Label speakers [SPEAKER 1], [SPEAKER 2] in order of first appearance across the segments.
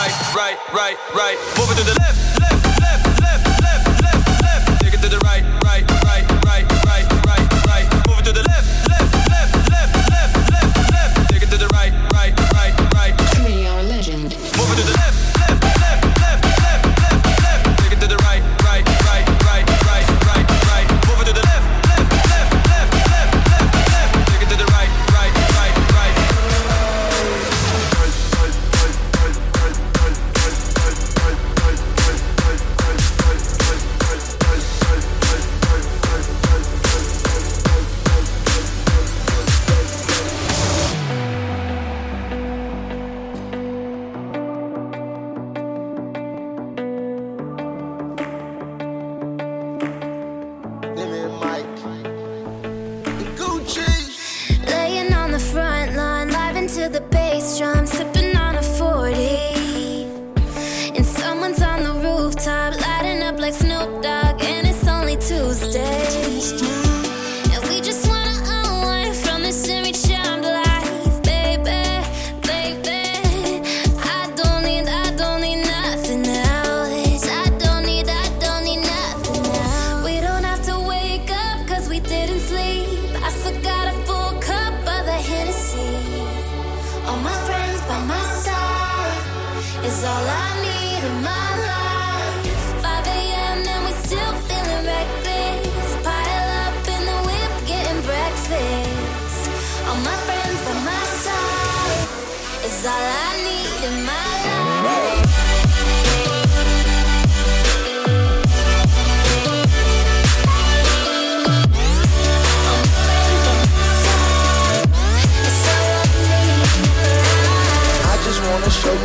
[SPEAKER 1] right, right, right, right. it to the left, left.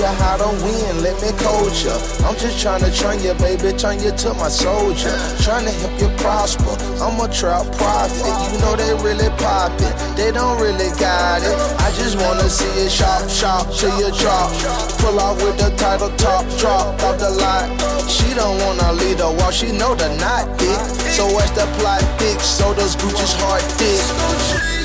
[SPEAKER 2] you how to win, let me coach ya. I'm just trying to train you, baby, turn you to my soldier. Trying to help you prosper, I'm a trap prophet. You know they really pop it, they don't really got it. I just wanna see it shop, shop, till you drop. Pull off with the title top, drop off the line. She don't wanna lead her while she know the not thick So as the plot thick, so does Gucci's heart thick.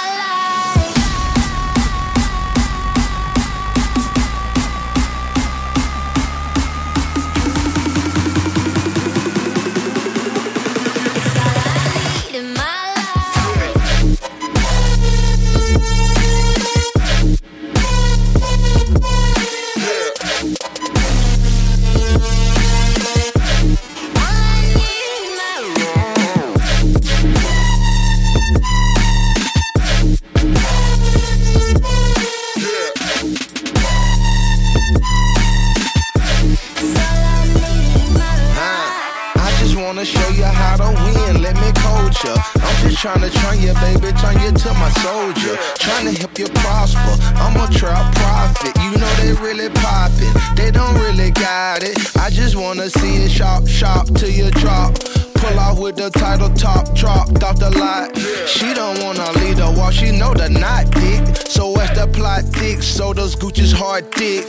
[SPEAKER 2] the title top, dropped off the lot. She don't wanna lead the wall, she know the not dick. So what's the plot thick? So those Gucci's hard dick.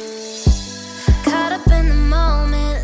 [SPEAKER 3] Caught up in the moment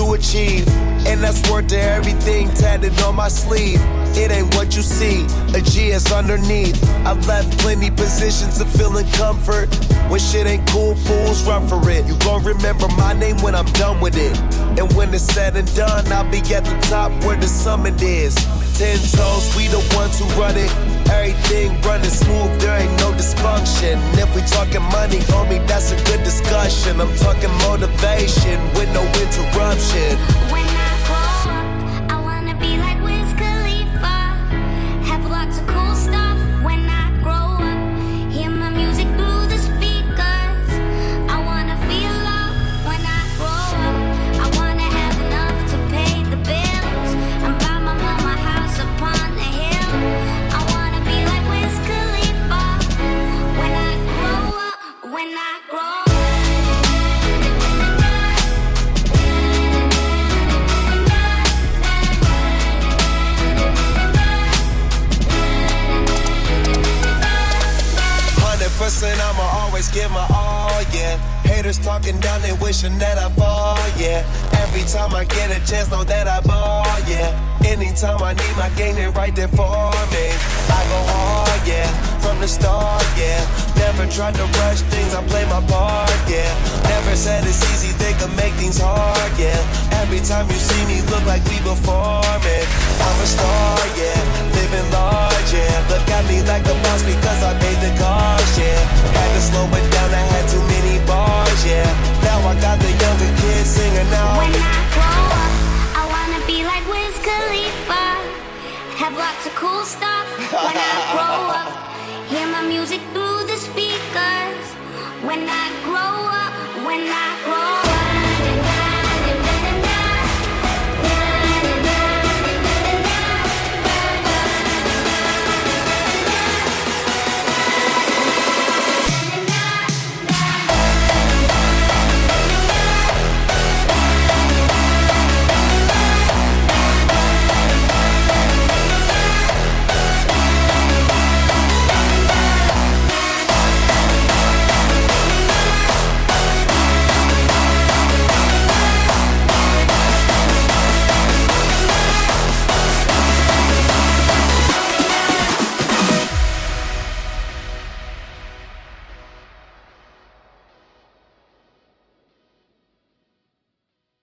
[SPEAKER 4] to achieve. And that's worth to everything tatted on my sleeve. It ain't what you see, a G is underneath. I've left plenty positions of feeling comfort. When shit ain't cool, fools run for it. You gon' remember my name when I'm done with it. And when it's said and done, I'll be at the top where the summit is. Ten toes, we the ones who run it. Everything running smooth, there ain't no dysfunction. If we talking money, homie, that's a good discussion. I'm talking motivation with no interruption.
[SPEAKER 5] When I grow up, I wanna be like
[SPEAKER 4] I'ma always give my all, yeah. Haters talking down, they wishing that I fall, yeah. Every time I get a chance, know that I ball, yeah. Anytime I need my game, they right there for me. I go hard, yeah, from the start, yeah never tried to rush things, I play my part, yeah. Never said it's easy, they could make things hard, yeah. Every time you see me, look like we performing. I'm a star, yeah. Living large, yeah. Look at me like the boss because I paid the cost, yeah. Had to slow it down, I had too many bars, yeah. Now I got the younger kids singing out. When
[SPEAKER 5] I grow up, I wanna be like Wiz Khalifa. Have lots of cool stuff when I grow up. Hear my music through the speakers. When I grow up, when I grow up.